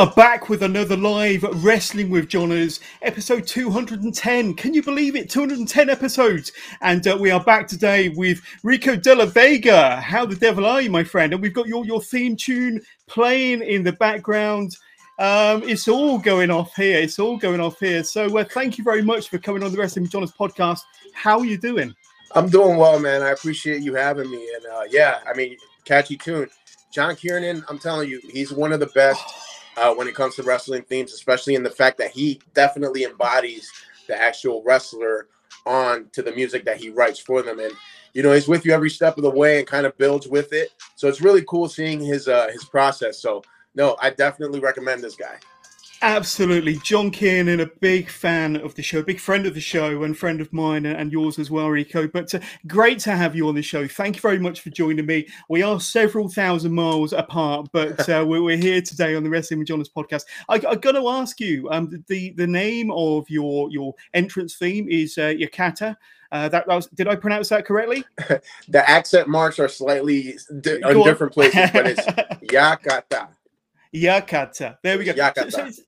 are back with another live Wrestling with Johners, episode 210. Can you believe it? 210 episodes. And uh, we are back today with Rico De La Vega. How the devil are you, my friend? And we've got your, your theme tune playing in the background. Um, it's all going off here. It's all going off here. So uh, thank you very much for coming on the Wrestling with Johners podcast. How are you doing? I'm doing well, man. I appreciate you having me. And uh, yeah, I mean, catchy tune. John Kiernan, I'm telling you, he's one of the best uh, when it comes to wrestling themes, especially in the fact that he definitely embodies the actual wrestler on to the music that he writes for them. And you know, he's with you every step of the way and kind of builds with it. So it's really cool seeing his uh, his process. So no, I definitely recommend this guy. Absolutely. John Kiernan, a big fan of the show, big friend of the show, and friend of mine and yours as well, Rico. But uh, great to have you on the show. Thank you very much for joining me. We are several thousand miles apart, but uh, we're, here today on the Wrestling with Johners podcast. I, I got to ask you um, the, the name of your, your entrance theme is uh, Yakata. Uh, that, that was, did I pronounce that correctly? the accent marks are slightly di- in different places, but it's Yakata. Yakata. There we go. Yakata. So, so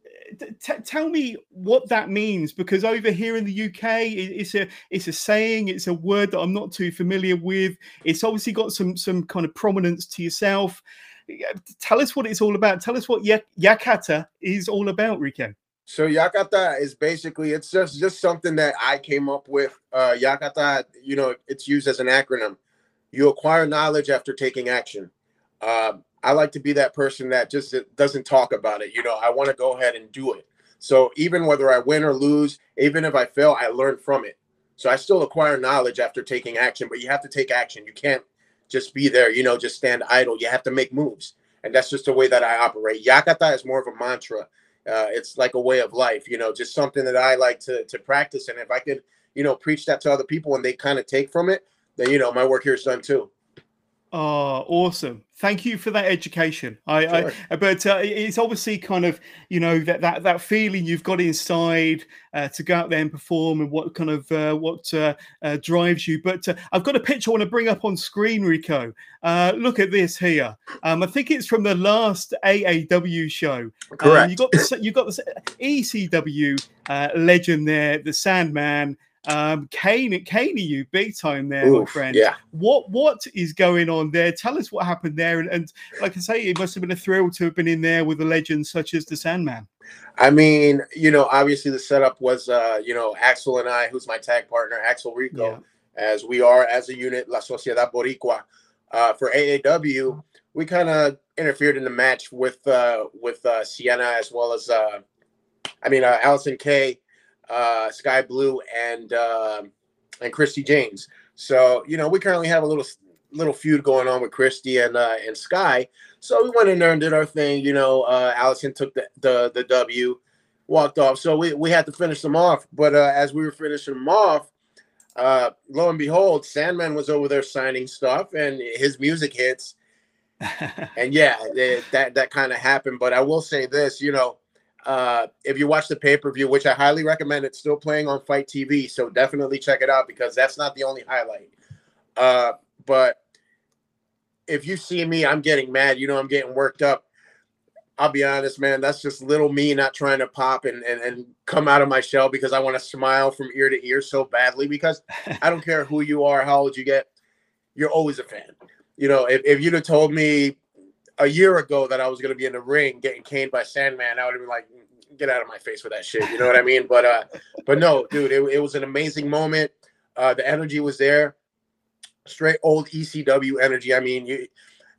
t- tell me what that means because over here in the UK, it's a it's a saying, it's a word that I'm not too familiar with. It's obviously got some some kind of prominence to yourself. Tell us what it's all about. Tell us what Yakata is all about, Rico. So Yakata is basically it's just just something that I came up with. Uh, Yakata, you know, it's used as an acronym. You acquire knowledge after taking action. Uh, I like to be that person that just doesn't talk about it. You know, I want to go ahead and do it. So even whether I win or lose, even if I fail, I learn from it. So I still acquire knowledge after taking action, but you have to take action. You can't just be there, you know, just stand idle. You have to make moves. And that's just the way that I operate. Yakata is more of a mantra. Uh, it's like a way of life, you know, just something that I like to, to practice. And if I could, you know, preach that to other people and they kind of take from it, then, you know, my work here is done too. Oh, awesome! Thank you for that education. I, sure. I but uh, it's obviously kind of you know that that that feeling you've got inside uh, to go out there and perform, and what kind of uh, what uh, uh, drives you. But uh, I've got a picture I want to bring up on screen, Rico. look at this here. Um, I think it's from the last AAW show. Correct. Um, you got the you got the ECW legend there, the Sandman. Um, Kane, Kane, you big time there, Oof, my friend. Yeah. What what is going on there? Tell us what happened there. And, and like I say, it must have been a thrill to have been in there with a legend such as the Sandman. I mean, you know, obviously the setup was, uh, you know, Axel and I, who's my tag partner, Axel Rico, yeah. as we are as a unit, La Sociedad Boricua. Uh, for AAW, we kind of interfered in the match with uh, with uh, Sienna as well as, uh, I mean, uh, Allysin Kay uh, Skye Blue, and uh, and Christy James. So you know, we currently have a little little feud going on with Christy and uh, and Skye. So we went in there and did our thing. You know, uh, Allysin took the, the the W, walked off. So we we had to finish them off. But uh, as we were finishing them off, uh, lo and behold, Sandman was over there signing stuff, and his music hits. and yeah, it, that that kind of happened. But I will say this, you know, uh, if you watch the pay per view, which I highly recommend, it's still playing on FITE TV, so definitely check it out because that's not the only highlight. Uh, but if you see me, I'm getting mad. You know, I'm getting worked up. I'll be honest, man. That's just little me not trying to pop and, and, and come out of my shell because I want to smile from ear to ear so badly. Because I don't care who you are, how old you get, you're always a fan. You know, if, if you'd have told me a year ago that I was going to be in the ring getting caned by Sandman, I would have been like, get out of my face with that shit. You know what I mean? But uh, but no, dude, it, it was an amazing moment. Uh, the energy was there. Straight old ECW energy. I mean, you,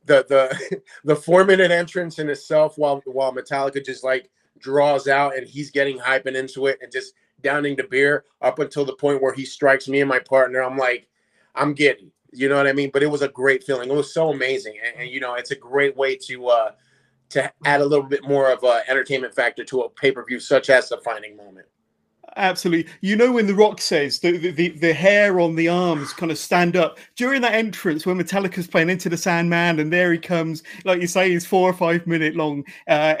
the the the four minute entrance in itself, while while Metallica just like draws out and he's getting hyping into it and just downing the beer up until the point where he strikes me and my partner. I'm like, I'm getting. You know what I mean? But it was a great feeling. It was so amazing, and, and you know, it's a great way to uh, to add a little bit more of a entertainment factor to a pay per view, such as Defining Moment. Absolutely. You know when The Rock says the, the, the hair on the arms kind of stand up during that entrance when Metallica's playing Into the Sandman and there he comes, like you say, his four or five minute long uh,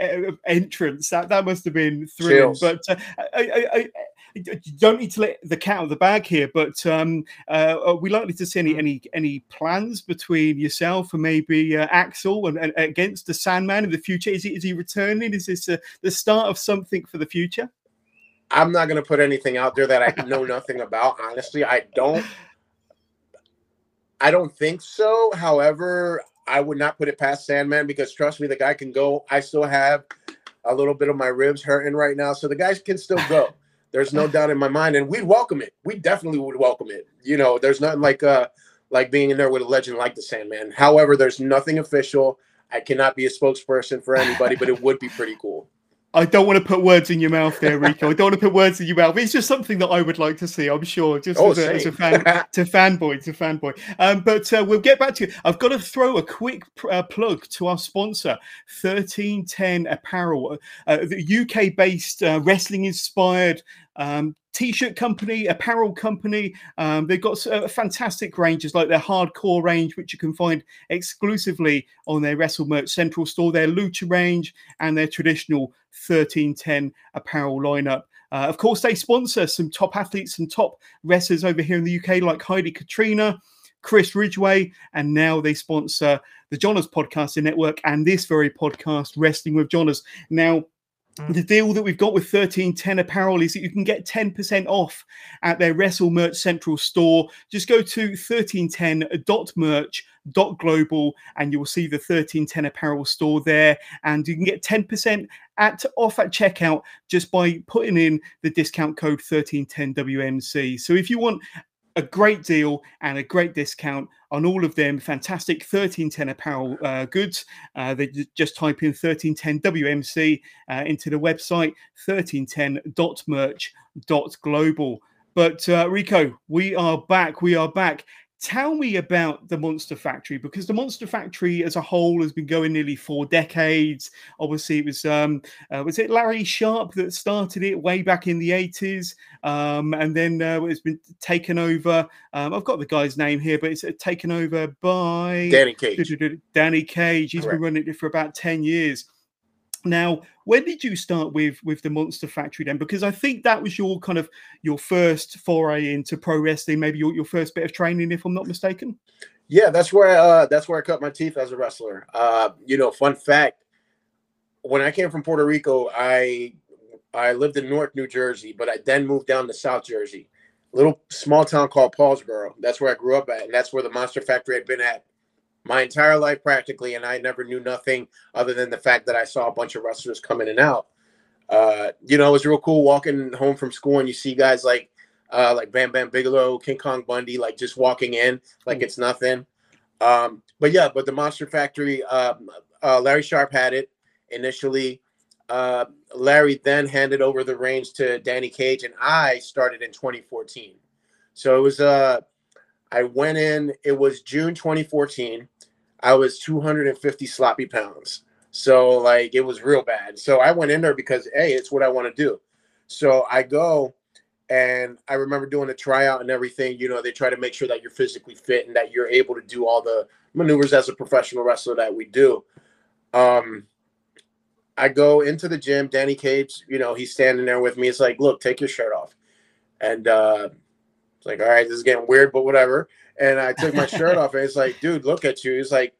entrance. That that must have been thrilling. But uh, I, I, I, you don't need to let the cat out of the bag here, but um, uh, are we likely to see any any any plans between yourself and maybe uh, Axel and, and, against the Sandman in the future? Is he is he returning? Is this uh, the start of something for the future? I'm not going to put anything out there that I know nothing about. Honestly, I don't. I don't think so. However, I would not put it past Sandman because trust me, the guy can go. I still have a little bit of my ribs hurting right now, so the guys can still go. There's no doubt in my mind, and we'd welcome it. We definitely would welcome it. You know, there's nothing like uh like being in there with a legend like the Sandman. However, there's nothing official. I cannot be a spokesperson for anybody, but it would be pretty cool. I don't want to put words in your mouth there, Rico. I don't want to put words in your mouth. It's just something that I would like to see. I'm sure, just oh, as, a, as, a, fan, to fanboy, to fanboy. Um, but uh, we'll get back to you. I've got to throw a quick uh, plug to our sponsor, 1310 Apparel, uh, the UK-based uh, wrestling-inspired um, t-shirt company, apparel company. Um, they've got uh, fantastic ranges like their hardcore range, which you can find exclusively on their Wrestle Merch Central store, their Lucha range, and their traditional 1310 apparel lineup. Uh, of course, they sponsor some top athletes and top wrestlers over here in the UK, like Heidi Katrina, Chris Ridgway, and now they sponsor the Johners Podcasting Network and this very podcast, Wrestling with Johners. Now, Mm. the deal that we've got with 1310 Apparel is that you can get 10% off at their Wrestle Merch Central store. Just go to 1310.merch.global and you will see the 1310 Apparel store there. And you can get 10% at off at checkout just by putting in the discount code 1310WMC. So if you want a great deal and a great discount on all of them fantastic 1310 apparel uh, goods. Uh, they just type in 1310 WMC uh, into the website 1310.merch.global. But uh, Rico, we are back. We are back tell me about the Monster Factory because the Monster Factory as a whole has been going nearly four decades. Obviously, it was um, uh, was it Larry Sharpe that started it way back in the eighties, um, and then uh, it's been taken over. Um, I've got the guy's name here, but it's uh, taken over by Danny Cage. Danny Cage. He's Correct. been running it for about ten years. Now, when did you start with with the Monster Factory then? Because I think that was your kind of your first foray into pro wrestling, maybe your, your first bit of training, if I'm not mistaken. Yeah, that's where uh, that's where I cut my teeth as a wrestler. Uh, you know, fun fact: when I came from Puerto Rico, I I lived in North New Jersey, but I then moved down to South Jersey, little small town called Paulsboro. That's where I grew up at, and that's where the Monster Factory had been at my entire life practically, and I never knew nothing other than the fact that I saw a bunch of wrestlers come in and out. Uh, you know, it was real cool walking home from school and you see guys like uh, like Bam Bam Bigelow, King Kong Bundy, like just walking in like it's nothing. Um, but yeah, but the Monster Factory, um, uh, Larry Sharpe had it initially. Uh, Larry then handed over the reins to Danny Cage, and I started in 2014. So it was uh I went in, it was June 2014. I was 250 sloppy pounds. So like it was real bad. So I went in there because hey, it's what I want to do. So I go and I remember doing the tryout and everything. You know, they try to make sure that you're physically fit and that you're able to do all the maneuvers as a professional wrestler that we do. Um, I go into the gym. Danny Cage, you know, he's standing there with me. It's like, look, take your shirt off. And uh, it's like, all right, this is getting weird, but whatever. And I took my shirt off, and it's like, dude, look at you. He's like,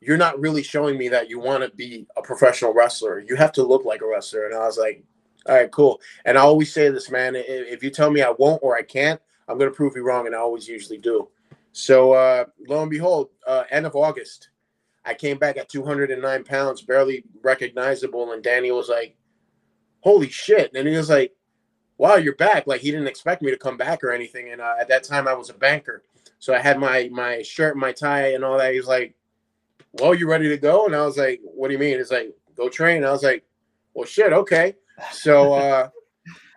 you're not really showing me that you want to be a professional wrestler. You have to look like a wrestler. And I was like, all right, cool. And I always say this, man. If you tell me I won't or I can't, I'm going to prove you wrong. And I always usually do. So uh, lo and behold, uh, end of August, I came back at 209 pounds, barely recognizable. And Danny was like, holy shit. And he was like, wow, you're back. Like he didn't expect me to come back or anything. And uh, at that time, I was a banker, so I had my my shirt, my tie, and all that. He's like, well, you ready to go? And I was like, what do you mean? He's like, go train. I was like, well, shit, okay. So uh,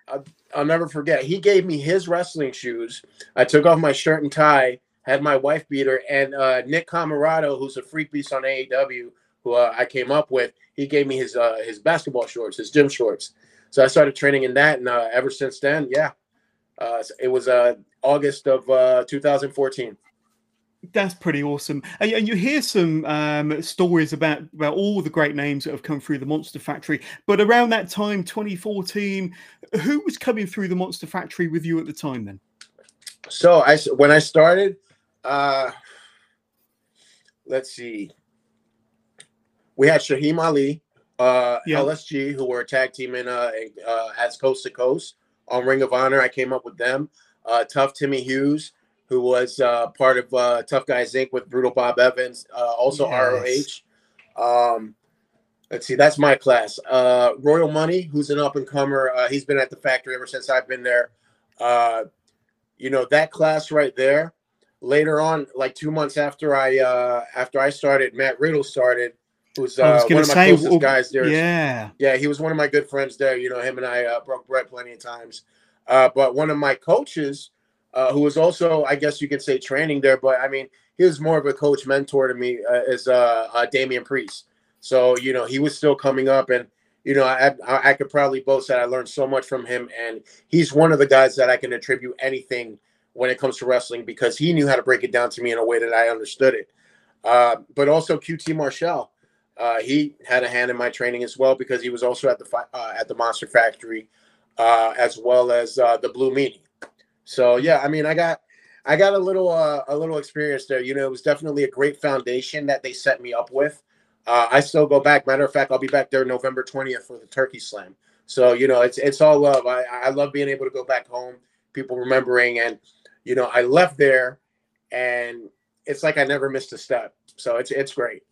I'll, I'll never forget. He gave me his wrestling shoes. I took off my shirt and tie, had my wife beater, and uh, Nick Comoroto, who's a freak beast on AEW, who uh, I came up with, he gave me his uh, his basketball shorts, his gym shorts. So I started training in that, and uh, ever since then, yeah, uh, it was uh, August of uh, 2014. That's pretty awesome. And, you hear some um, stories about, about all the great names that have come through the Monster Factory. But around that time, 2014, who was coming through the Monster Factory with you at the time then? So I when I started, uh, let's see, we had Shaheem Ali, uh, LSG, who were a tag team in uh, uh, as Coast to Coast on Ring of Honor. I came up with them. Uh, Tough Timmy Hughes, who was uh, part of uh, Tough Guys Inc. with Brutal Bob Evans, uh, also yes. ROH. Um, let's see, that's my class. Uh, Royal Money, who's an up and comer. Uh, he's been at the factory ever since I've been there. Uh, you know that class right there. Later on, like two months after I uh, after I started, Matt Riddle started. Who's uh, one of my say, closest well, guys there? Yeah, yeah, he was one of my good friends there. You know, him and I uh, broke bread plenty of times. Uh, but one of my coaches uh, who was also, I guess you could say, training there. But I mean, he was more of a coach mentor to me uh, as uh, uh, Damian Priest. So you know, he was still coming up, and you know, I, I, I could probably boast that I learned so much from him, and he's one of the guys that I can attribute anything when it comes to wrestling because he knew how to break it down to me in a way that I understood it. Uh, but also QT Marshall, uh, he had a hand in my training as well because he was also at the uh, at the Monster Factory, uh, as well as uh, the Blue Meanie. So yeah, I mean, I got I got a little uh, a little experience there. You know, it was definitely a great foundation that they set me up with. Uh, I still go back. Matter of fact, I'll be back there November twentieth for the Turkey Slam. So you know, it's it's all love. I I love being able to go back home, people remembering, and you know, I left there, and it's like I never missed a step. So it's it's great.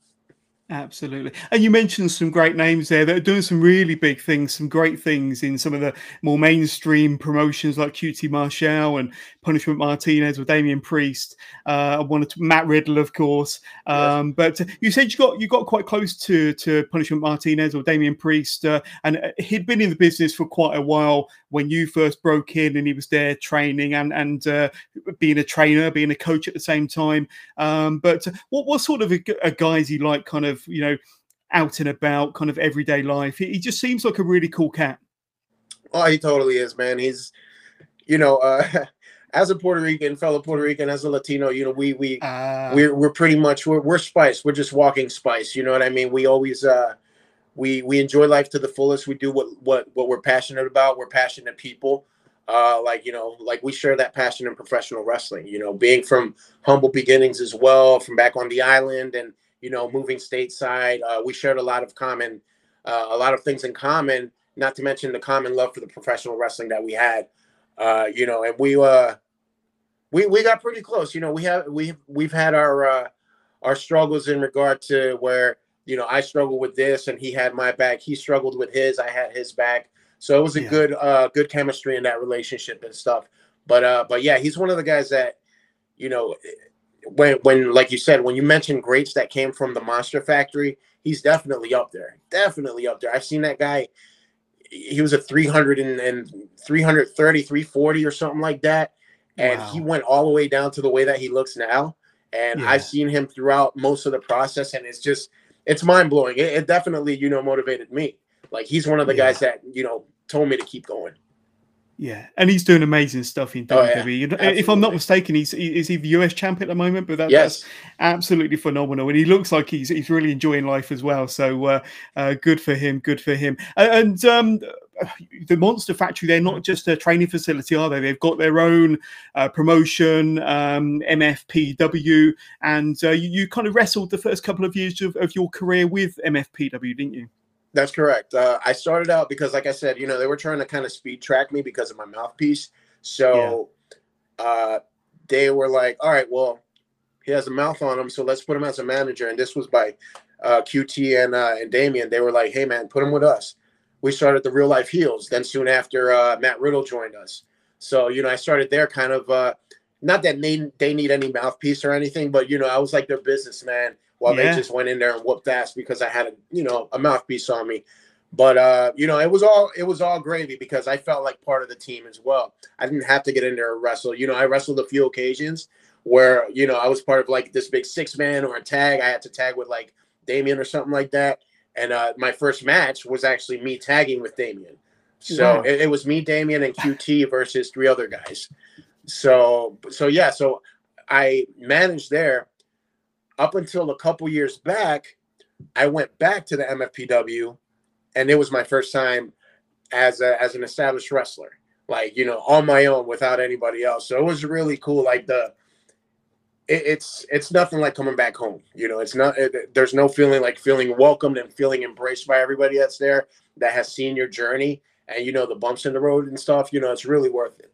Absolutely. And you mentioned some great names there that are doing some really big things, some great things in some of the more mainstream promotions like QT Marshall and Punishment Martinez with Damian Priest. Uh, I wanted to, Matt Riddle, of course. Um, yes. But you said you got you got quite close to to Punishment Martinez or Damian Priest, uh, and uh, he'd been in the business for quite a while when you first broke in, and he was there training and and uh, being a trainer, being a coach at the same time. Um, but what what sort of a, a guy is he like? Kind of you know, out and about, kind of everyday life. He, he just seems like a really cool cat. Oh, he totally is, man. He's, you know, uh, as a Puerto Rican, fellow Puerto Rican, as a Latino, you know, we we uh, we're we're pretty much we're we're spice. We're just walking spice. You know what I mean? We always uh we we enjoy life to the fullest. We do what what what we're passionate about. We're passionate people. Uh, like you know, like we share that passion in professional wrestling. You know, being from humble beginnings as well, from back on the island, and you know, moving stateside. Uh, we shared a lot of common, uh, a lot of things in common. Not to mention the common love for the professional wrestling that we had. Uh, you know, and we uh, we we got pretty close. You know, we have we we've had our uh, our struggles in regard to where you know I struggled with this and he had my back. He struggled with his. I had his back. So it was a yeah. good uh, good chemistry in that relationship and stuff. But uh, but yeah, he's one of the guys that you know when when like you said when you mentioned greats that came from the monster factory he's definitely up there definitely up there i've seen that guy he was a 300 and, and 330 340 or something like that and wow. he went all the way down to the way that he looks now and yeah. i've seen him throughout most of the process and it's just it's mind-blowing it, it definitely you know motivated me like he's one of the yeah. guys that you know told me to keep going yeah, and he's doing amazing stuff in WWE. Oh, yeah. If I'm not mistaken, he's is he the US champ at the moment? But that, yes. that's absolutely phenomenal, and he looks like he's he's really enjoying life as well. So uh, uh, good for him, good for him. And um, the Monster Factory, they're not just a training facility, are they? They've got their own uh, promotion, um, MFPW, and uh, you, you, kind of wrestled the first couple of years of, of your career with MFPW, didn't you? That's correct. Uh, I started out because, like I said, you know, they were trying to kind of speed track me because of my mouthpiece. So yeah. uh, they were like, all right, well, he has a mouth on him, so let's put him as a manager. And this was by uh, QT and uh, and Damian. They were like, hey, man, put him with us. We started the real life heels. Then soon after, uh, Matt Riddle joined us. So, you know, I started there kind of, uh, not that they, they need any mouthpiece or anything, but, you know, I was like their businessman while yeah. they just went in there and whooped ass because I had a you know a mouthpiece on me. But uh, you know, it was all it was all gravy because I felt like part of the team as well. I didn't have to get in there and wrestle. You know, I wrestled a few occasions where you know I was part of like this big six man or a tag. I had to tag with like Damian or something like that. And uh, my first match was actually me tagging with Damian. So wow. it, it, was me, Damian, and QT versus three other guys. So so yeah, so I managed there up until a couple years back. I went back to the MFPW, and it was my first time as a, as an established wrestler, like you know, on my own without anybody else. So it was really cool. Like the it, it's it's nothing like coming back home. You know, it's not. It, there's no feeling like feeling welcomed and feeling embraced by everybody that's there that has seen your journey and you know the bumps in the road and stuff. You know, it's really worth it.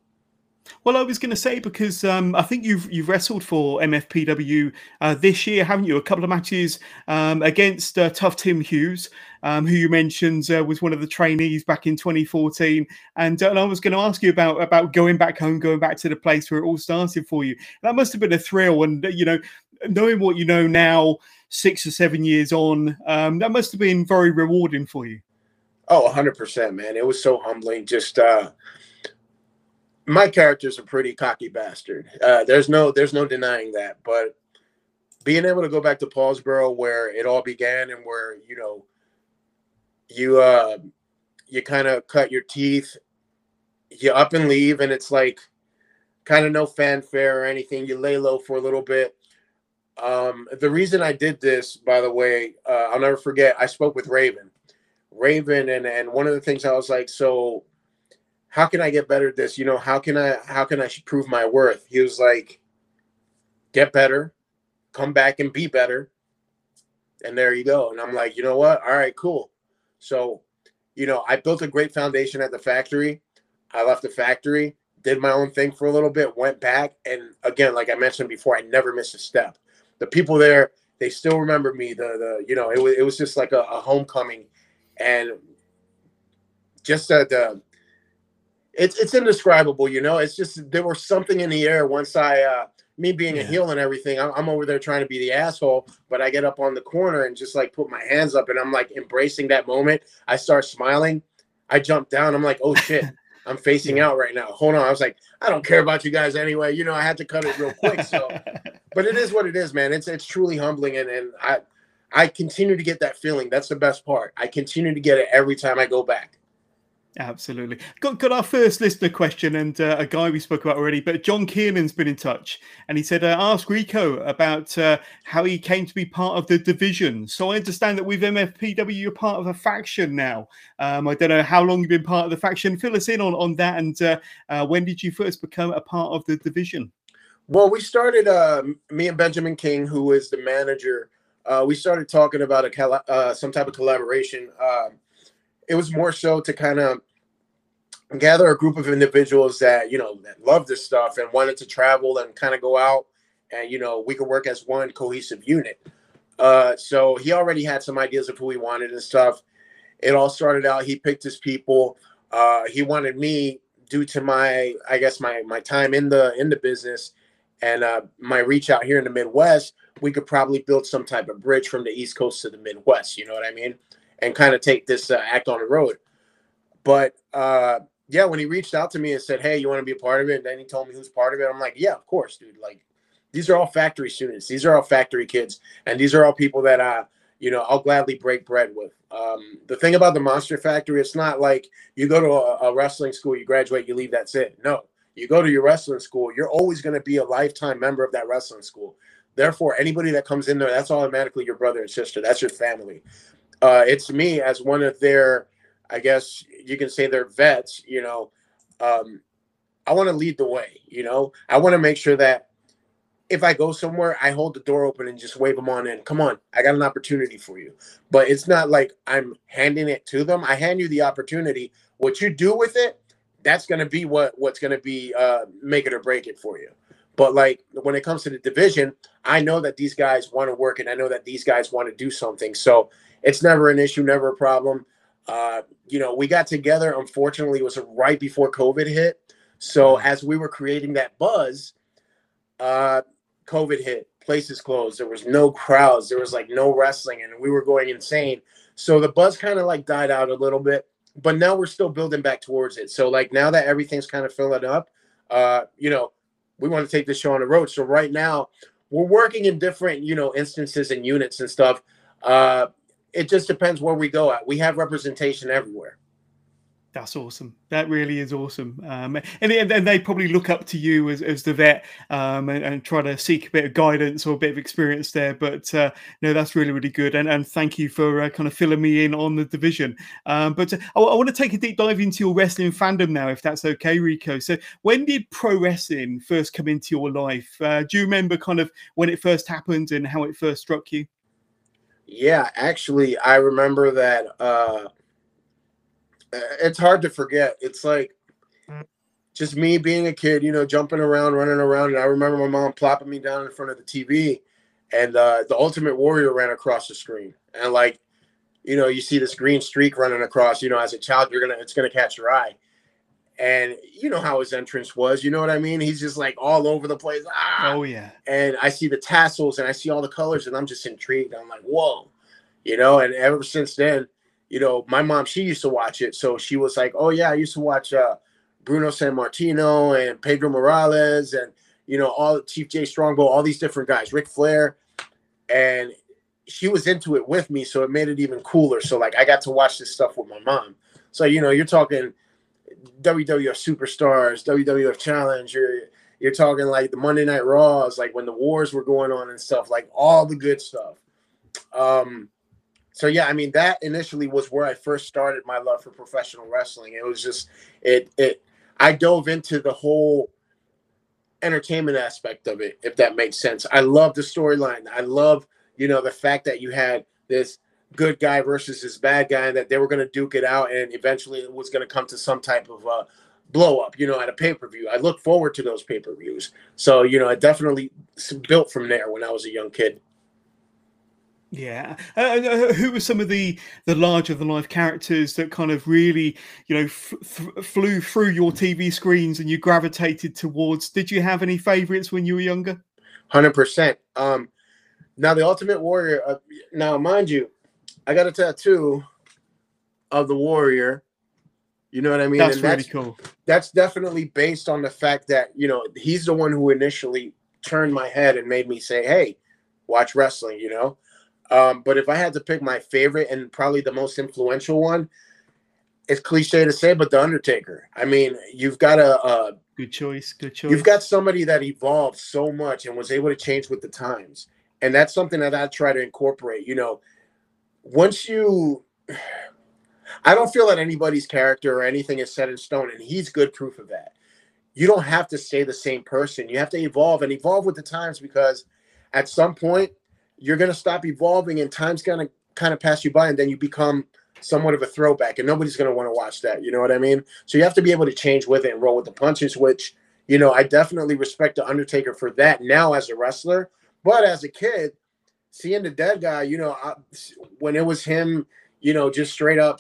Well, I was going to say because um, I think you've you've wrestled for MFPW uh, this year, haven't you? A couple of matches um, against uh, Tough Tim Hughes, um, who you mentioned uh, was one of the trainees back in 2014. And, uh, and I was going to ask you about about going back home, going back to the place where it all started for you. That must have been a thrill, and you know, knowing what you know now, six or seven years on, um, that must have been very rewarding for you. Oh, 100%, man. It was so humbling. Just uh, my character's a pretty cocky bastard. Uh, there's no there's no denying that. But being able to go back to Paulsboro where it all began and where you know you uh you kind of cut your teeth, you up and leave, and it's like kind of no fanfare or anything. You lay low for a little bit. Um, the reason I did this, by the way, uh, I'll never forget. I spoke with Raven, Raven, and and one of the things I was like, so how can I get better at this? You know, how can I how can I prove my worth? He was like, get better, come back and be better. And there you go. And I'm like, you know what? All right, cool. So, you know, I built a great foundation at the factory. I left the factory, did my own thing for a little bit, went back, and again, like I mentioned before, I never missed a step. The people there, they still remember me. The the you know, it was it was just like a, a homecoming, and just the, the it's it's indescribable, you know. It's just there was something in the air once I, uh, me being yeah. a heel and everything. I'm, I'm, over there trying to be the asshole, but I get up on the corner and just like put my hands up and I'm like embracing that moment. I start smiling. I jump down. I'm like, oh shit, I'm facing yeah. out right now. Hold on. I was like, I don't care about you guys anyway. You know, I had to cut it real quick. So, but it is what it is, man. It's it's truly humbling, and and I I continue to get that feeling. That's the best part. I continue to get it every time I go back. Absolutely. Got got our first listener question and uh, a guy we spoke about already, but John Kiernan has been in touch and he said, uh, ask Rico about uh, how he came to be part of the division. So I understand that with MFPW, you're part of a faction now. Um, I don't know how long you've been part of the faction. Fill us in on, on that and uh, uh, when did you first become a part of the division? Well, we started, uh, me and Benjamin King, who is the manager, we started talking about a some type of collaboration. Um, it was more so to kind of gather a group of individuals that you know that love this stuff and wanted to travel and kind of go out and you know we could work as one cohesive unit. Uh so he already had some ideas of who he wanted and stuff. It all started out he picked his people. Uh he wanted me due to my i guess my my time in the in the business and uh my reach out here in the midwest we could probably build some type of bridge from the east coast to the midwest you know what i mean and kind of take this uh, act on the road. But uh, yeah, when he reached out to me and said, "Hey, you want to be a part of it?" and then he told me who's part of it. I'm like, "Yeah, of course, dude. Like, these are all factory students. These are all factory kids, and these are all people that I, you know, I'll gladly break bread with." Um, the thing about the Monster Factory, it's not like you go to a, a wrestling school, you graduate, you leave, that's it. No, you go to your wrestling school, you're always going to be a lifetime member of that wrestling school. Therefore, anybody that comes in there, that's automatically your brother and sister. That's your family uh, it's me as one of their, I guess you can say their vets. You know, um, I want to lead the way. You know, I want to make sure that if I go somewhere, I hold the door open and just wave them on in. Come on, I got an opportunity for you. But it's not like I'm handing it to them. I hand you the opportunity. What you do with it, that's going to be what what's going to be uh, make it or break it for you. But like when it comes to the division, I know that these guys want to work and I know that these guys want to do something. So it's never an issue, never a problem. Uh, you know, we got together. Unfortunately, it was right before COVID hit. So mm-hmm. as we were creating that buzz, uh, COVID hit. Places closed. There was no crowds. There was like no wrestling, and we were going insane. So the buzz kind of like died out a little bit. But now we're still building back towards it. So like now that everything's kind of filling up, uh, you know, we want to take this show on the road. So right now we're working in different, you know, instances and units and stuff Uh, it just depends where we go at. We have representation everywhere. That's awesome. That really is awesome. Um, and, and they probably look up to you as, as the vet um, and, and, try to seek a bit of guidance or a bit of experience there. But uh, no, that's really, really good. And, and thank you for uh, kind of filling me in on the division. Um, but uh, I, I, want to take a deep dive into your wrestling fandom now, if that's okay, Rico. So, when did pro wrestling first come into your life? Uh, do you remember kind of when it first happened and how it first struck you? Yeah, actually, I remember that uh, it's hard to forget. It's like just me being a kid, you know, jumping around, running around. And I remember my mom plopping me down in front of the TV, and uh, the Ultimate Warrior ran across the screen. And like, you know, you see this green streak running across. You know, as a child, you're gonna it's gonna catch your eye. And you know how his entrance was. You know what I mean? He's just like all over the place. Ah! Oh yeah. And I see the tassels and I see all the colors, and I'm just intrigued. I'm like, whoa, you know. And ever since then, you know, my mom, she used to watch it. So she was like, oh, yeah, I used to watch uh, Bruno Sammartino and Pedro Morales and, you know, all Chief Jay Strongbow, all these different guys, Ric Flair. And she was into it with me. So it made it even cooler. So, like, I got to watch this stuff with my mom. So, you know, you're talking WWF Superstars, WWF Challenge, you're, you're talking like the Monday Night Raws, like when the wars were going on and stuff, like all the good stuff. Um, so yeah, I mean that initially was where I first started my love for professional wrestling. It was just it it I dove into the whole entertainment aspect of it, if that makes sense. I love the storyline. I love, you know, the fact that you had this good guy versus this bad guy and that they were going to duke it out and eventually it was going to come to some type of uh, blow up, you know, at a pay-per-view. I look forward to those pay-per-views. So, you know, I definitely built from there when I was a young kid. Yeah, uh, uh, who were some of the the larger than life characters that kind of really, you know, f- f- flew through your TV screens and you gravitated towards? Did you have any favorites when you were younger? Hundred percent. Um, now the Ultimate Warrior. Uh, now, mind you, I got a tattoo of the Warrior. You know what I mean? That's and really that's, cool. That's definitely based on the fact that you know he's the one who initially turned my head and made me say, "Hey, watch wrestling." You know um, but if I had to pick my favorite and probably the most influential one, it's cliche to say, but the Undertaker. I mean, you've got a, a good choice. Good choice. You've got somebody that evolved so much and was able to change with the times, and that's something that I try to incorporate. You know, once you, I don't feel that anybody's character or anything is set in stone, and he's good proof of that. You don't have to stay the same person. You have to evolve and evolve with the times because at some point you're going to stop evolving and time's going to kind of pass you by and then you become somewhat of a throwback and nobody's going to want to watch that you know what i mean so you have to be able to change with it and roll with the punches which you know i definitely respect the undertaker for that now as a wrestler but as a kid seeing the dead guy you know I, when it was him you know just straight up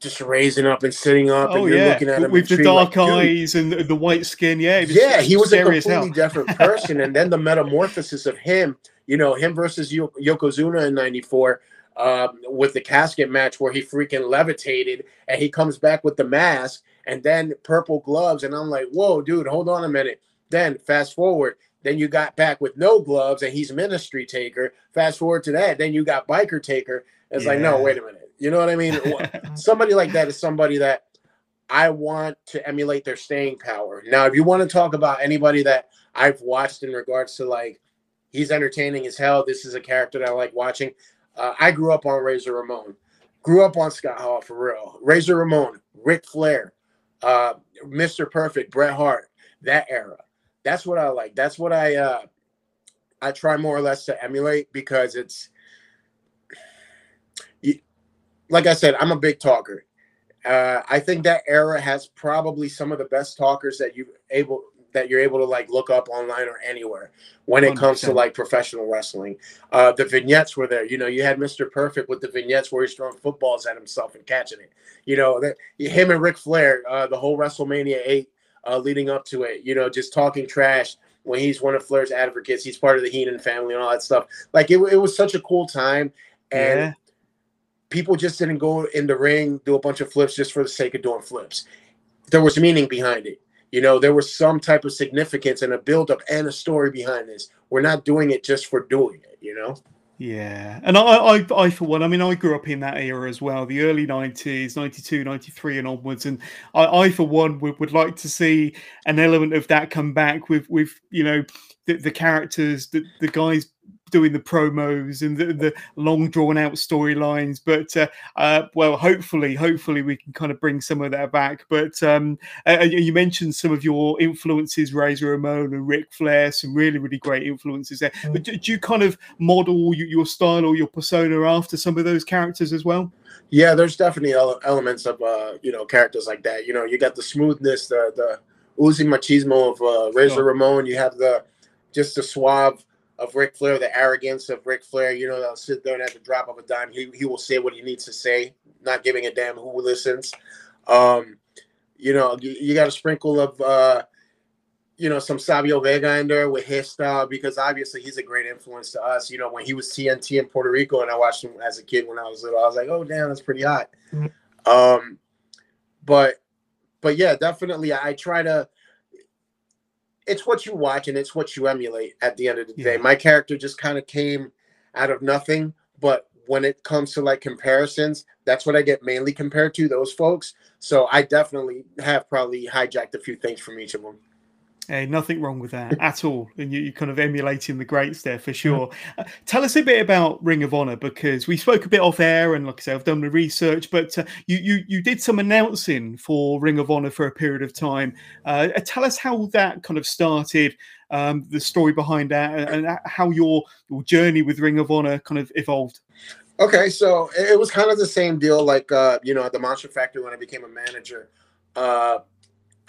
just raising up and sitting up, oh, and you're yeah. looking at him with the dark like, eyes and the, white skin. Yeah, yeah, he was a completely different person. and then the metamorphosis of him you know, him versus Yokozuna in 94 um, with the casket match where he freaking levitated and he comes back with the mask and then purple gloves. And I'm like, whoa, dude, hold on a minute. Then fast forward. Then you got back with no gloves and he's ministry taker. Fast forward to that. Then you got biker taker. It's yeah. like, no, wait a minute. You know what I mean? somebody like that is somebody that I want to emulate their staying power. Now, if you want to talk about anybody that I've watched in regards to like He's entertaining as hell. This is a character that I like watching. Uh, I grew up on Razor Ramon. Grew up on Scott Hall for real. Razor Ramon, Ric Flair, uh, Mr. Perfect, Bret Hart, that era. That's what I like. That's what I uh, I try more or less to emulate because it's like I said, I'm a big talker. Uh, I think that era has probably some of the best talkers that you able that you're able to like look up online or anywhere when it 100%. comes to like professional wrestling. Uh, the vignettes were there. You know, you had Mr. Perfect with the vignettes where he's throwing footballs at himself and catching it. You know, that him and Ric Flair, uh, the whole WrestleMania eight uh, leading up to it. You know, just talking trash when he's one of Flair's advocates. He's part of the Heenan family and all that stuff. Like it, it was such a cool time, and yeah. people just didn't go in the ring do a bunch of flips just for the sake of doing flips. There was meaning behind it you know, there was some type of significance and a buildup and a story behind this. We're not doing it just for doing it, you know? Yeah, and I, I, I, for one, I mean, I grew up in that era as well, the early '90s, '92, '93, and onwards, and I, I for one, would, would like to see an element of that come back with, with you know, the, the characters, the, the guys doing the promos and the, the long drawn out storylines. But uh, uh, well, hopefully, hopefully we can kind of bring some of that back. But um, uh, you mentioned some of your influences, Razor Ramon and Ric Flair, some really really great influences there. Mm. But do, do, you kind of model your style or your persona after some of those characters as well? Yeah, there's definitely elements of uh, you know characters like that. You know, you got the smoothness, the the oozing machismo of uh, Razor Ramon. You have the just the suave of Ric Flair, the arrogance of Ric Flair. You know, they'll sit there and at the drop of a dime, he, he will say what he needs to say, not giving a damn who listens. Um, you know, you, you, got a sprinkle of, uh, you know, some Savio Vega in there with his style because obviously he's a great influence to us. You know, when he was TNT in Puerto Rico and I watched him as a kid when I was little, I was like, oh, damn, that's pretty hot. Mm-hmm. Um, but, but yeah, definitely, I try to it's what you watch and it's what you emulate at the end of the yeah. day. My character just kind of came out of nothing, but when it comes to like comparisons, that's what I get mainly compared to those folks. So I definitely have probably hijacked a few things from each of them. Hey, nothing wrong with that at all. And you, are kind of emulating the greats there for sure. Uh, tell us a bit about Ring of Honor because we spoke a bit off air, and like I say, I've done the research. But uh, you, you you did some announcing for Ring of Honor for a period of time. Uh, uh tell us how that kind of started, um, the story behind that, and how your your journey with Ring of Honor kind of evolved. Okay, so it was kind of the same deal, like uh, you know, at the Monster Factory when I became a manager.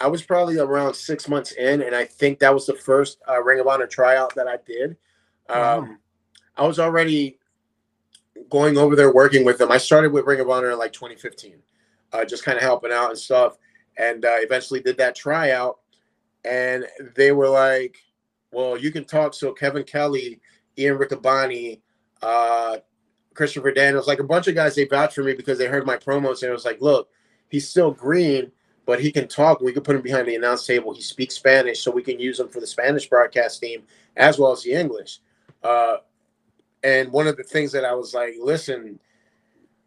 I was probably around six months in, and I think that was the first uh, Ring of Honor tryout that I did. Um, I was already going over there working with them. I started with Ring of Honor in like 2015, uh, just kind of helping out and stuff, and uh, eventually did that tryout. And they were like, "Well, you can talk." So Kevin Kelly, Ian Riccaboni, uh, Christopher Daniels, like a bunch of guys, they vouched for me because they heard my promos, and it was like, "Look, he's still green." But he can talk. We can put him behind the announce table. He speaks Spanish, so we can use him for the Spanish broadcast team as well as the English. Uh, and one of the things that I was like, listen,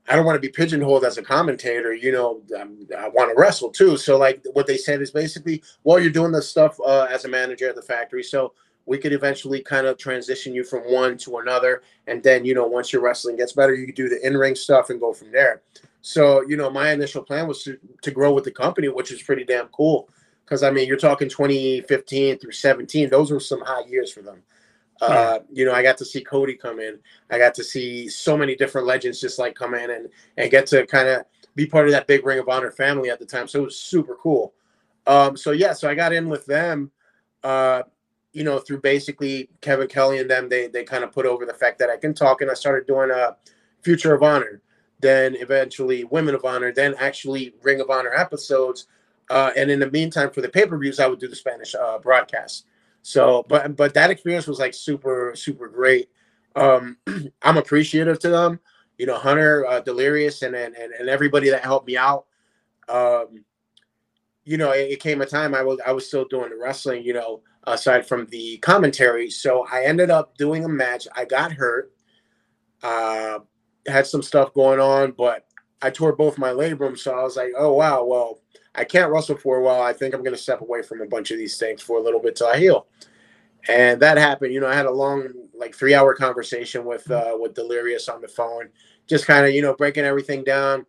I don't want to be pigeonholed as a commentator. You know, I'm, i want to wrestle too. So, like, what they said is basically, well, you're doing this stuff uh, as a manager at the factory, so we could eventually kind of transition you from one to another. And then, you know, once your wrestling gets better, you do the in ring stuff and go from there. So, you know, my initial plan was to, to grow with the company, which is pretty damn cool. Because, I mean, you're talking 2015 through 17. Those were some high years for them. Uh, you know, I got to see Cody come in. I got to see so many different legends just like come in and, and get to kind of be part of that big Ring of Honor family at the time. So it was super cool. Um, so, yeah, so I got in with them. Uh, you know, through basically Kevin Kelly and them, they they kind of put over the fact that I can talk, and I started doing a Future of Honor then eventually Women of Honor, then actually Ring of Honor episodes. Uh, and in the meantime, for the pay per views, I would do the Spanish uh, broadcast. So, but but that experience was like super super great. Um, I'm appreciative to them, you know, Hunter, uh, Delirious, and, and and everybody that helped me out. Um, you know, it, it came a time I was I was still doing the wrestling, you know, aside from the commentary. So I ended up doing a match. I got hurt. Uh, had some stuff going on, but I tore both my labrum, so I was like, oh wow, well, I can't wrestle for a while. I think I'm going to step away from a bunch of these things for a little bit till I heal. And that happened. You know, I had a long, like three hour conversation with uh, with Delirious on the phone, just kind of you know breaking everything down.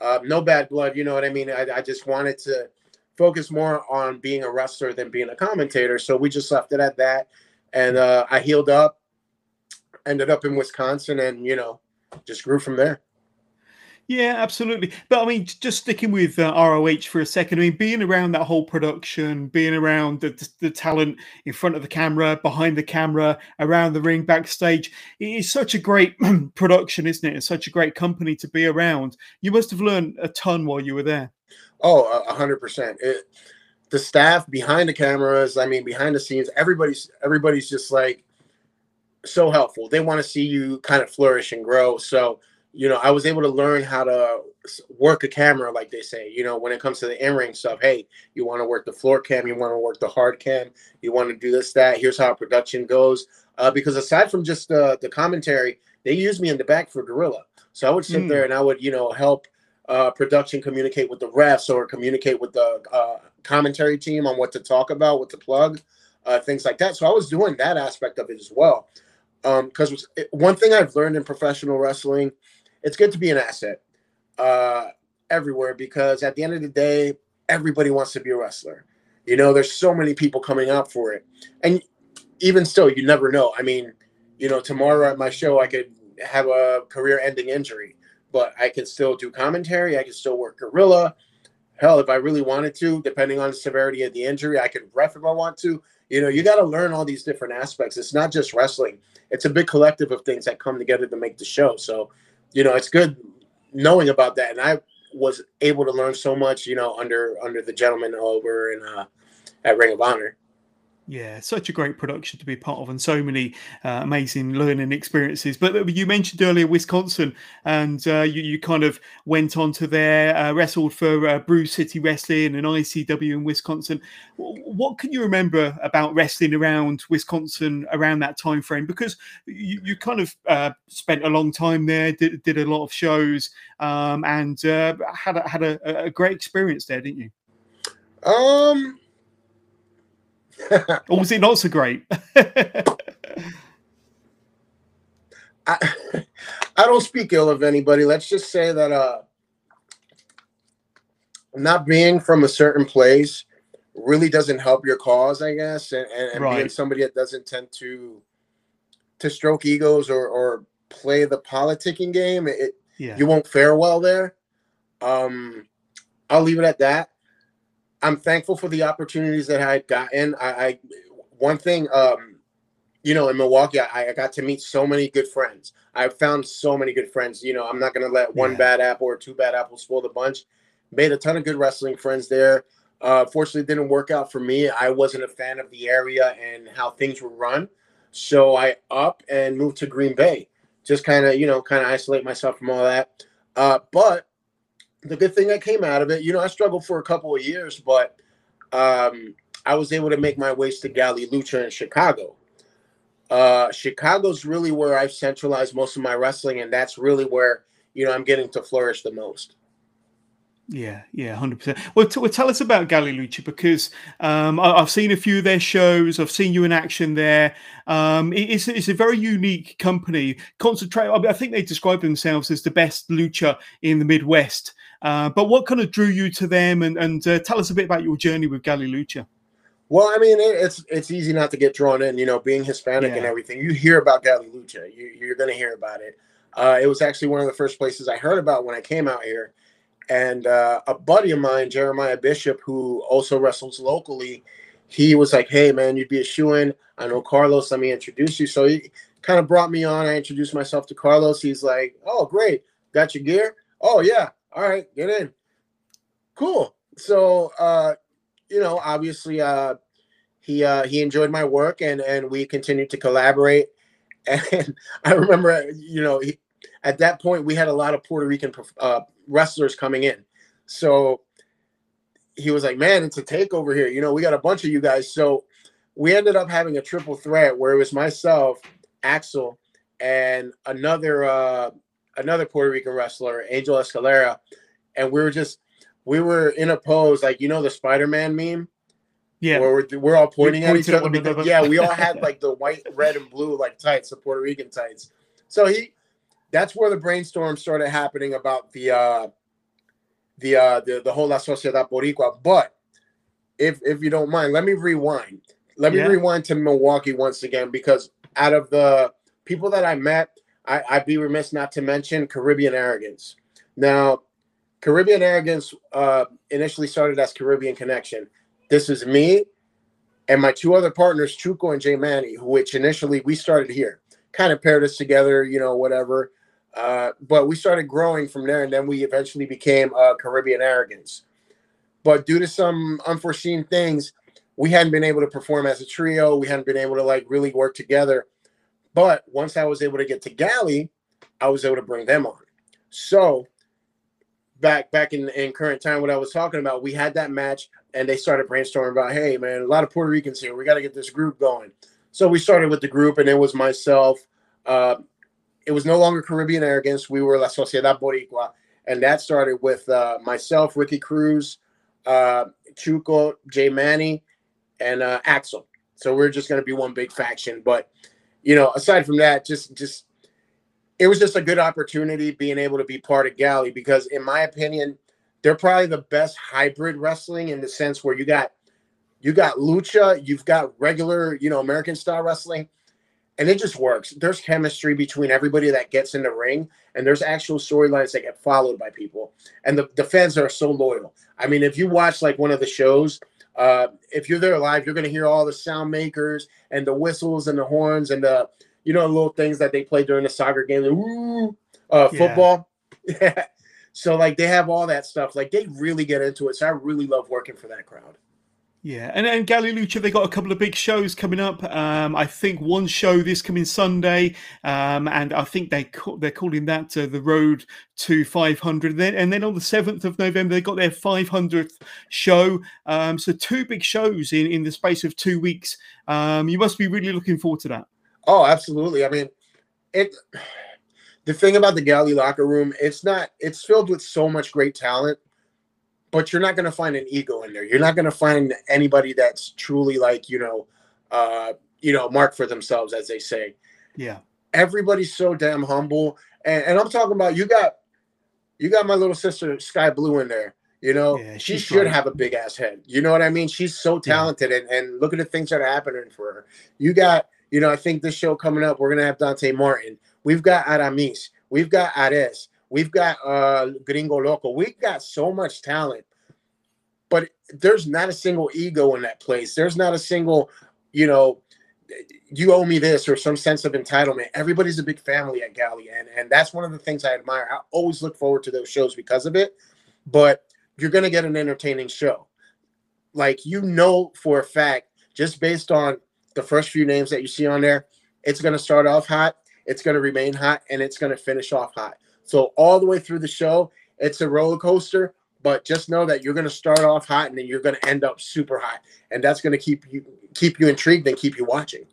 Uh, no bad blood, you know what I mean. I, I just wanted to focus more on being a wrestler than being a commentator. So we just left it at that, and uh, I healed up. Ended up in Wisconsin, and you know just grew from there. Yeah, absolutely. But I mean, just sticking with uh, ROH for a second, I mean, being around that whole production, being around the, the talent in front of the camera, behind the camera, around the ring, backstage, it is such a great production, isn't it? It's such a great company to be around. You must have learned a ton while you were there. Oh, a hundred percent. The staff behind the cameras, I mean, behind the scenes, everybody's everybody's just like so helpful. They want to see you kind of flourish and grow. So, you know, I was able to learn how to work a camera, like they say, you know, when it comes to the in ring stuff. Hey, you want to work the floor cam, you want to work the hard cam, you want to do this, that. Here's how production goes. Uh, because aside from just the, the commentary, they used me in the back for Gorilla. So I would sit mm. there and I would, you know, help uh, production communicate with the refs or communicate with the uh, commentary team on what to talk about, what to plug, uh, things like that. So I was doing that aspect of it as well. Because um, one thing I've learned in professional wrestling, it's good to be an asset uh, everywhere because at the end of the day, everybody wants to be a wrestler. You know, there's so many people coming out for it. And even still, you never know. I mean, you know, tomorrow at my show, I could have a career ending injury, but I can still do commentary. I can still work gorilla. Hell, if I really wanted to, depending on the severity of the injury, I could ref if I want to. You know, you got to learn all these different aspects. It's not just wrestling, it's a big collective of things that come together to make the show. So, you know, it's good knowing about that. And I was able to learn so much, you know, under under the gentleman over in uh, at Ring of Honor. Yeah, such a great production to be part of, and so many uh, amazing learning experiences. But you mentioned earlier Wisconsin, and uh, you, you, kind of went on to there, uh, wrestled for uh, Brew City Wrestling and ICW in Wisconsin. What can you remember about wrestling around Wisconsin around that time frame? Because you, you kind of uh, spent a long time there, did, did a lot of shows, um, and uh, had a, had a, a great experience there, didn't you? Um or was it not so great? I, I don't speak ill of anybody. Let's just say that uh, not being from a certain place really doesn't help your cause, I guess, and, and, and right. being somebody that doesn't tend to to stroke egos or or play the politicking game, it yeah. you won't fare well there. Um, I'll leave it at that. I'm thankful for the opportunities that I gotten. I, I one thing, um, you know, in Milwaukee, I, I, got to meet so many good friends. I found so many good friends. You know, I'm not gonna let one yeah. bad apple or two bad apples spoil the bunch. Made a ton of good wrestling friends there. Uh, fortunately, didn't work out for me. I wasn't a fan of the area and how things were run, so I up and moved to Green Bay. Just kind of, you know, kind of isolate myself from all that. Uh, but the good thing that came out of it, you know, I struggled for a couple of years, but um, I was able to make my ways to Galli Lucha in Chicago. Uh, Chicago's really where I've centralized most of my wrestling, and that's really where you know I'm getting to flourish the most. Yeah, yeah, hundred percent. Well, t- well, tell us about Galli Lucha because um, I- have seen a few of their shows. I've seen you in action there. Um, it- it's it's a very unique company. Concentrate. I, mean, I think they describe themselves as the best lucha in the Midwest. Uh, but what kind of drew you to them, and and uh, tell us a bit about your journey with Galli Lucha. Well, I mean, it, it's it's easy not to get drawn in. You know, being Hispanic yeah. and everything. You hear about Galli Lucha. You, you're going to hear about it. Uh, it was actually one of the first places I heard about when I came out here. And uh, a buddy of mine, Jeremiah Bishop, who also wrestles locally, he was like, "Hey, man, you'd be a shoe in. I know Carlos. Let me introduce you." So he kind of brought me on. I introduced myself to Carlos. He's like, "Oh, great, got your gear? Oh yeah, all right, get in. Cool. So uh, you know, obviously uh he uh he enjoyed my work and and we continued to collaborate. And I remember, you know, he, at that point we had a lot of Puerto Rican uh, wrestlers coming in. So he was like, "Man, it's a takeover here. You know, we got a bunch of you guys." So we ended up having a triple threat where it was myself, Axel, and another uh another Puerto Rican wrestler, Angel Escalera, and we were just we were in a pose like you know the Spider-Man meme. Yeah, where we're, we're all pointing at each other because yeah, we all had like the white, red, and blue like tights, the Puerto Rican tights. So he, that's where the brainstorm started happening about the uh the uh the, the whole La Sociedad Boricua. But if if you don't mind, let me rewind. Let me yeah. rewind to Milwaukee once again because out of the people that I met, I, I'd be remiss not to mention Caribbean Arrogance. Now, Caribbean Arrogance uh, initially started as Caribbean Connection. This is me and my two other partners, Chuco and Jay Manny, which initially we started here, kind of paired us together, you know, whatever. Uh, but we started growing from there, and then we eventually became uh, Caribbean Arrogance. But due to some unforeseen things, we hadn't been able to perform as a trio. We hadn't been able to like really work together. But once I was able to get to Galli, I was able to bring them on. So back back in, in current time, what I was talking about, we had that match and they started brainstorming about, hey man, a lot of Puerto Ricans here. We got to get this group going. So we started with the group, and it was myself. Uh, it was no longer Caribbean Arrogance. We were La Sociedad Boricua, and that started with uh, myself, Ricky Cruz, uh, Chuco, Jay Manny, and uh, Axel. So we're just going to be one big faction. But you know, aside from that, just just it was just a good opportunity being able to be part of Galli because, in my opinion, they're probably the best hybrid wrestling in the sense where you got you got lucha, you've got regular, you know, American style wrestling, and it just works. There's chemistry between everybody that gets in the ring, and there's actual storylines that get followed by people, and the, the fans are so loyal. I mean, if you watch like one of the shows, uh, if you're there live, you're gonna hear all the sound makers and the whistles and the horns and the you know little things that they play during the soccer game, the woo, uh, football. Yeah. so like they have all that stuff. Like they really get into it. So I really love working for that crowd. Yeah, and and Galli Lucha, they got a couple of big shows coming up. Um, I think one show this coming Sunday, um, and I think they call, they're calling that uh, the Road to 500. And then, and then on the 7th of November, they got their 500th show. Um, so two big shows in in the space of two weeks. Um, you must be really looking forward to that. Oh, absolutely. I mean, it. The thing about the Galli locker room, it's not. It's filled with so much great talent but you're not going to find an ego in there. You're not going to find anybody that's truly like, you know, uh, you know, mark for themselves, as they say. Yeah. Everybody's so damn humble. And, and I'm talking about you got you got my little sister Skye Blue in there. You know, yeah, she should have a big ass head. You know what I mean? She's so talented yeah. and, and look at the things that are happening for her. You got, you know, I think this show coming up, we're gonna have Dante Martin. We've got Aramis, we've got Ares, We've got uh Gringo Loco. We've got so much talent, but there's not a single ego in that place. There's not a single, you know, you owe me this or some sense of entitlement. Everybody's a big family at Galli, and and that's one of the things I admire. I always look forward to those shows because of it. But you're gonna get an entertaining show. Like you know for a fact, just based on the first few names that you see on there, it's gonna start off hot, it's gonna remain hot, and it's gonna finish off hot. So all the way through the show, it's a roller coaster. But just know that you're going to start off hot and then you're going to end up super hot, and that's going to keep you keep you intrigued and keep you watching.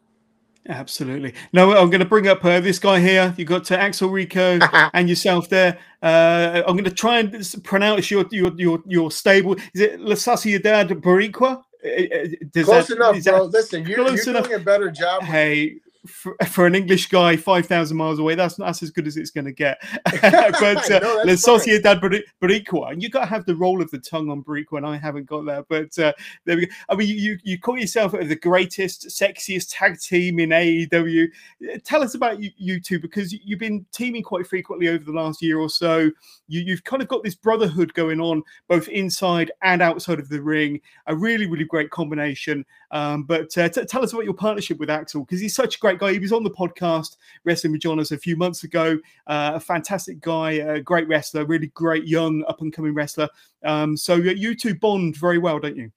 Absolutely. Now I'm going to bring up uh, this guy here. You got uh, Axel Rico and yourself there. Uh, I'm going to try and pronounce your your your, your stable. Is it La Sociedad Boricua? Uh, uh, does close that, enough, bro. Listen, you're, you're doing a better job. Hey, for, for, an English guy, five thousand miles away, that's that's as good as it's going to get. but uh, no, La Sociedad Boricua, and you've got to have the roll of the tongue on Boricua, and I haven't got that. But uh, there we go. I mean, you you call yourself the greatest, sexiest tag team in AAW. Tell us about you, you two because you've been teaming quite frequently over the last year or so. You, you've kind of got this brotherhood going on both inside and outside of the ring. A really, really great combination. Um, but uh, t- tell us about your partnership with Axel because he's such a great guy. He was on the podcast Wrestling with Johners a few months ago. Uh, a fantastic guy, a great wrestler, really great young up and coming wrestler. Um, so you two bond very well, don't you?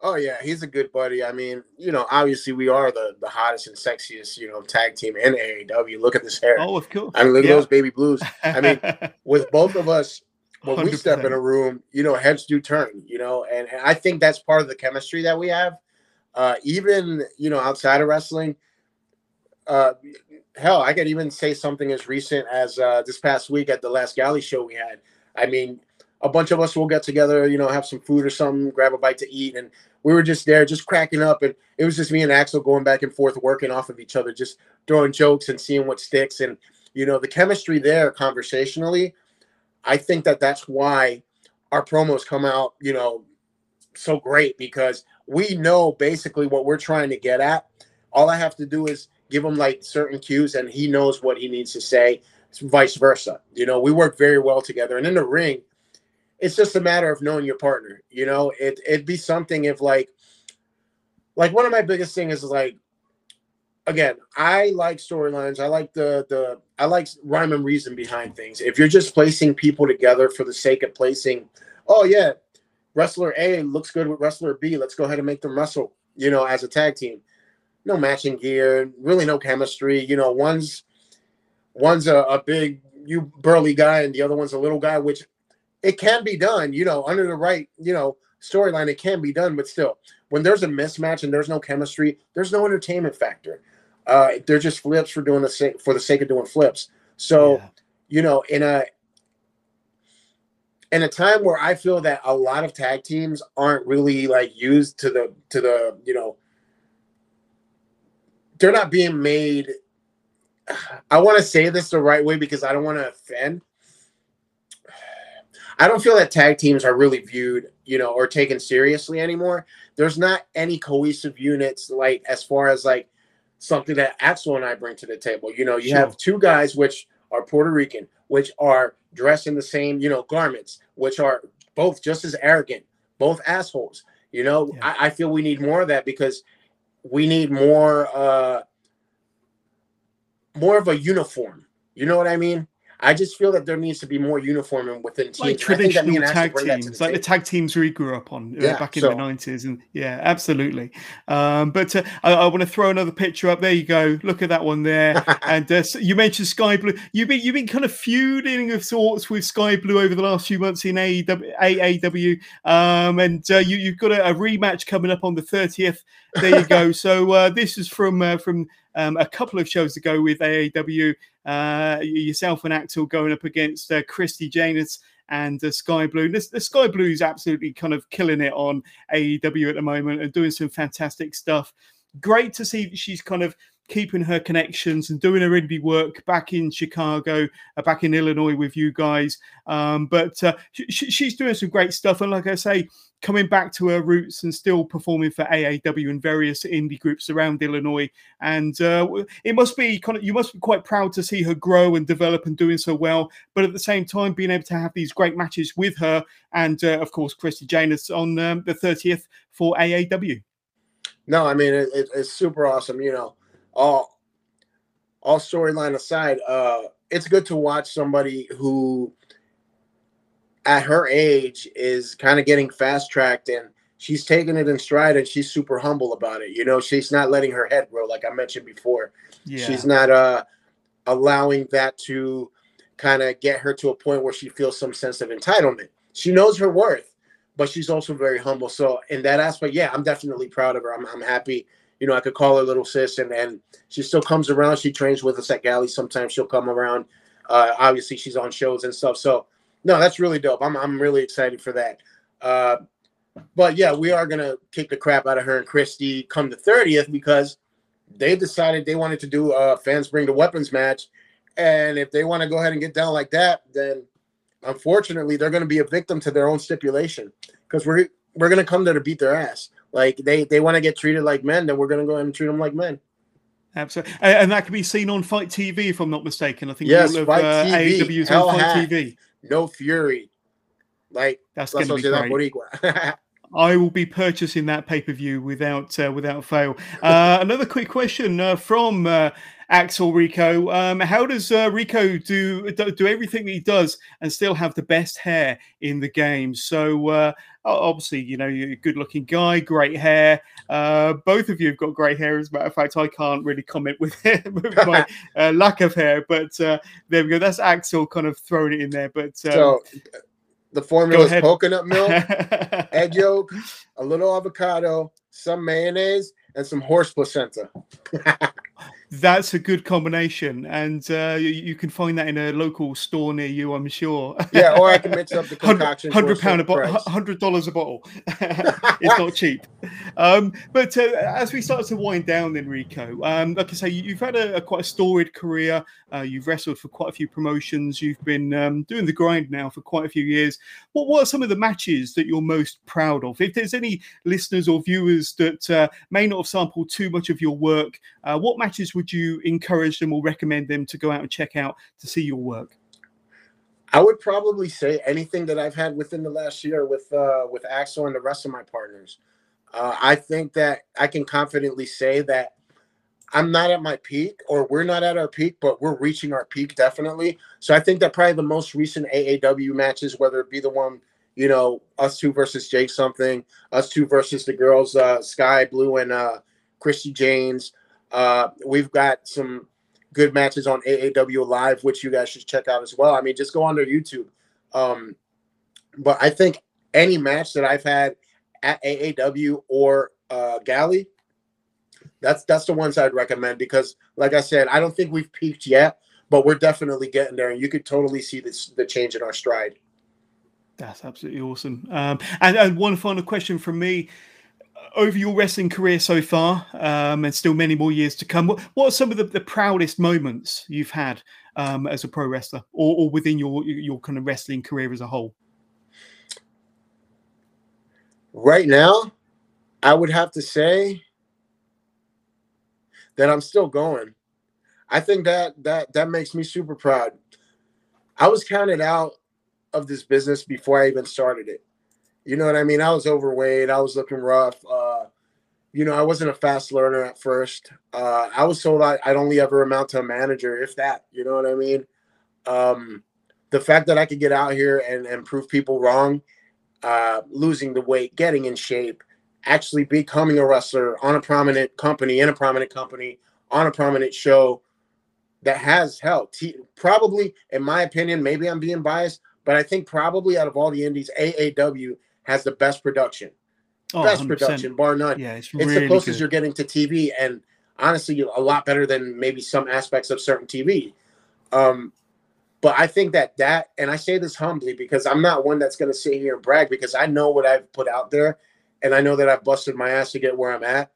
Oh yeah, he's a good buddy. I mean, you know, obviously we are the the hottest and sexiest, you know, tag team in AAW. Look at this hair. Oh, of course. I mean, look yeah. at those baby blues. I mean, with both of us, when 100%. we step in a room, you know, heads do turn. You know, and, and I think that's part of the chemistry that we have. Uh, even you know, outside of wrestling, uh, hell, I could even say something as recent as uh, this past week at the last Galli show we had. I mean, a bunch of us will get together, you know, have some food or something, grab a bite to eat, and we were just there, just cracking up, and it was just me and Axel going back and forth, working off of each other, just throwing jokes and seeing what sticks, and you know, the chemistry there, conversationally, I think that that's why our promos come out, you know, so great because we know basically what we're trying to get at. All I have to do is give him like certain cues, and he knows what he needs to say. Vice versa, you know, we work very well together, and in the ring it's just a matter of knowing your partner. You know, it it'd be something if like like one of my biggest things is like again, I like storylines. I like the the I like rhyme and reason behind things. If you're just placing people together for the sake of placing, oh yeah, wrestler A looks good with wrestler B. Let's go ahead and make them wrestle, you know, as a tag team. No matching gear, really no chemistry. You know, one's one's a, a big you burly guy and the other one's a little guy, which it can be done, you know, under the right, you know, storyline, it can be done, but still, when there's a mismatch and there's no chemistry, there's no entertainment factor. Uh, they're just flips for doing the sake for the sake of doing flips. So, yeah. you know, in a in a time where I feel that a lot of tag teams aren't really like used to the to the you know they're not being made. I want to say this the right way because I don't want to offend. I don't feel that tag teams are really viewed, you know, or taken seriously anymore. There's not any cohesive units like as far as like something that Axel and I bring to the table. You know, you sure. have two guys which are Puerto Rican, which are dressed in the same, you know, garments, which are both just as arrogant, both assholes. You know, yeah. I, I, feel we need more of that because we need more uh more of a uniform. You know what I mean? I just feel that there needs to be more uniform within teams. Like traditional tag teams, the like the tag teams we grew up on uh, back in so. the nineties, and yeah, absolutely. Um, but uh, I, I want to throw another picture up. There you go. Look at that one there. and uh, you mentioned Skye Blue. You've been you've been kind of feuding of sorts with Skye Blue over the last few months in AEW, AAW, um, and uh, you, you've got a, a, rematch coming up on the thirtieth. There you go. so uh, this is from uh, from um, a couple of shows ago with AAW. Uh, yourself and Axel going up against uh, Christi Jaynes and uh, Skye Blue. The Skye Blue is absolutely kind of killing it on AEW at the moment and doing some fantastic stuff. Great to see she's kind of keeping her connections and doing her indie work back in Chicago, uh, back in Illinois with you guys. Um, but uh, sh- she's doing some great stuff. And like I say, coming back to her roots and still performing for AAW and various indie groups around Illinois. And uh, it must be kind of, you must be quite proud to see her grow and develop and doing so well. But at the same time, being able to have these great matches with her and, uh, of course, Christi Jaynes on um, the 30th for AAW. No, I mean, it, it, it's super awesome. You know, all all storyline aside, uh, it's good to watch somebody who at her age is kind of getting fast tracked and she's taking it in stride and she's super humble about it. You know, she's not letting her head grow like I mentioned before. Yeah. She's not uh allowing that to kind of get her to a point where she feels some sense of entitlement. She knows her worth, but she's also very humble. So in that aspect, yeah, I'm definitely proud of her. I'm, I'm happy you know, I could call her little sis, and and she still comes around. She trains with us at Galli. Sometimes she'll come around. Uh, obviously, she's on shows and stuff. So, no, that's really dope. I'm I'm really excited for that. Uh, but yeah, we are gonna kick the crap out of her and Christi come the 30th because they decided they wanted to do a fans bring the weapons match, and if they want to go ahead and get down like that, then unfortunately they're going to be a victim to their own stipulation because we're we're going to come there to beat their ass. Like they they want to get treated like men, then we're going to go ahead and treat them like men. Absolutely, and that can be seen on FITE TV, if I'm not mistaken. I think yes, all of FITE uh, TV. AEW's on FITE TV. No Fury, like that's going to be great. I will be purchasing that pay per view without uh, without fail. Uh, another quick question uh, from uh, Axel Rico. Um, how does uh, Rico do do everything that he does and still have the best hair in the game? So uh, obviously, you know, you're a good looking guy, great hair. Uh, both of you have got great hair. As a matter of fact, I can't really comment with, with my uh, lack of hair, but uh, there we go. That's Axel kind of throwing it in there. But um, so the formula is coconut milk, egg yolk, a little avocado, some mayonnaise, and some horse placenta. That's a good combination, and uh, you, you, can find that in a local store near you, I'm sure. Yeah, or I can mix up the concoction. Hundred pound a bottle, hundred dollars a bottle. it's not cheap. Um, but uh, as we start to wind down, Enrico, um, like I say, you've had a, a quite a storied career. Uh, you've wrestled for quite a few promotions. You've been um, doing the grind now for quite a few years. What, what are some of the matches that you're most proud of? If there's any listeners or viewers that uh, may not have sampled too much of your work, uh, what matches would you encourage them or recommend them to go out and check out to see your work? I would probably say anything that I've had within the last year with uh, with Axel and the rest of my partners. Uh, I think that I can confidently say that I'm not at my peak, or we're not at our peak, but we're reaching our peak definitely. So I think that probably the most recent AAW matches, whether it be the one, you know, us two versus Jake something, us two versus the girls, uh, Skye Blue and uh, Christi Jaynes. Uh, we've got some good matches on AAW Live, which you guys should check out as well. I mean, just go on their YouTube. Um, but I think any match that I've had at AAW or uh, Galli, That's that's the ones I'd recommend because, like I said, I don't think we've peaked yet, but we're definitely getting there, and you could totally see this the change in our stride. That's absolutely awesome. Um, and, and one final question from me over your wrestling career so far, um, and still many more years to come, what, what are some of the, the proudest moments you've had um, as a pro wrestler, or, or, within your your kind of wrestling career as a whole? Right now, I would have to say that I'm still going. I think that that that makes me super proud. I was counted out of this business before I even started it. You know what I mean? I was overweight. I was looking rough. Uh, you know, I wasn't a fast learner at first. Uh, I was told I, would only ever amount to a manager, if that. You know what I mean? Um, the fact that I could get out here and, and prove people wrong, uh, losing the weight, getting in shape, actually becoming a wrestler on a prominent company, in a prominent company, on a prominent show that has helped. He, probably, in my opinion, maybe I'm being biased, but I think probably out of all the indies, AAW has the best production. Oh, best 100%. production, bar none. Yeah, it's, it's really the closest good. you're getting to TV, and honestly, a lot better than maybe some aspects of certain TV. Um, but I think that that, and I say this humbly because I'm not one that's going to sit here and brag because I know what I've put out there, and I know that I've busted my ass to get where I'm at.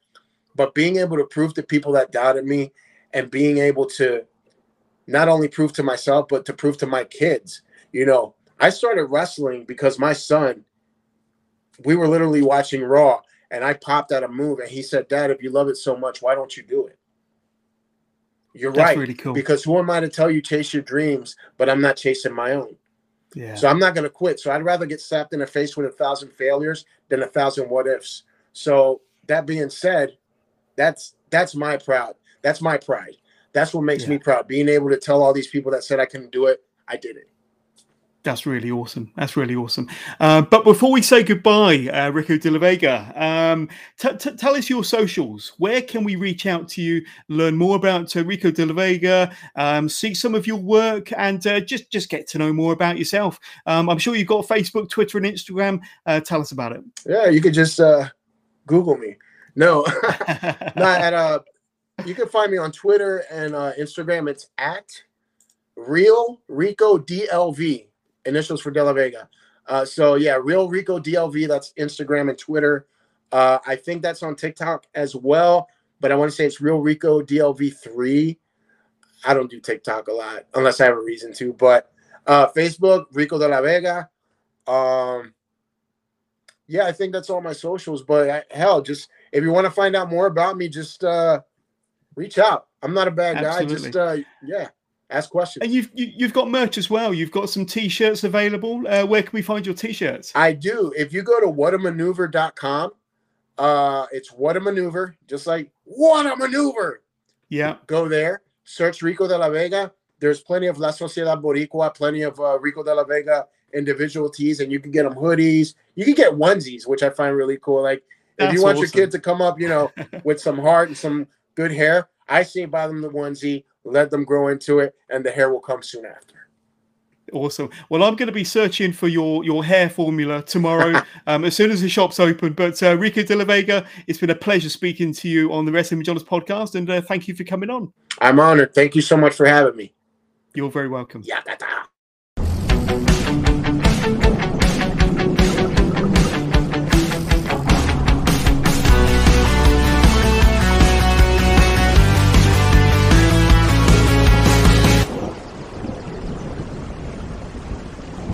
But being able to prove to people that doubted me, and being able to not only prove to myself but to prove to my kids, you know, I started wrestling because my son, we were literally watching Raw and I popped out a move and he said, Dad, if you love it so much, why don't you do it? You're That's right. Really cool. Because who am I to tell you chase your dreams, but I'm not chasing my own. Yeah. So I'm not going to quit. So I'd rather get slapped in the face with a thousand failures than a thousand what ifs. So that being said, that's that's my proud. That's my pride. That's what makes yeah. me proud. Being able to tell all these people that said I couldn't do it, I did it. That's really awesome. That's really awesome. Uh, but before we say goodbye, uh, Rico de la Vega, um, t- t- tell us your socials. Where can we reach out to you, learn more about uh, Rico de la Vega, um, see some of your work, and uh, just just get to know more about yourself? Um, I'm sure you've got Facebook, Twitter, and Instagram. Uh, tell us about it. Yeah, you could just uh, Google me. No, not at uh, you can find me on Twitter and Instagram. It's at Real Rico DLV initials for De La Vega. Uh, so yeah, Real Rico DLV. That's Instagram and Twitter. Uh, I think that's on TikTok as well, but I want to say it's Real Rico DLV three. I don't do TikTok a lot unless I have a reason to, but uh, Facebook Rico De La Vega. Um, yeah, I think that's all my socials. But I, hell, just if you want to find out more about me, just uh, reach out. I'm not a bad Absolutely. guy. Just uh, yeah ask questions. And you've you, have you have got merch as well. You've got some t-shirts available. Uh, where can we find your t-shirts? I do. If you go to whatamaneuver.com, uh, it's what a maneuver, just like what a maneuver. Yeah. Go there, search Rico de la Vega. There's plenty of La Sociedad Boricua, plenty of uh, Rico de la Vega individual tees, and you can get them hoodies. You can get onesies, which I find really cool. Like That's if you want awesome. your kid to come up, you know, with some heart and some good hair, I say buy them the onesie let them grow into it, and the hair will come soon after. Awesome. Well, I'm going to be searching for your your hair formula tomorrow um, as soon as the shop's open. But uh, Rico de la Vega, it's been a pleasure speaking to you on the Wrestling Johners podcast, and uh, thank you for coming on. I'm honored. Thank you so much for having me. You're very welcome. Yeah,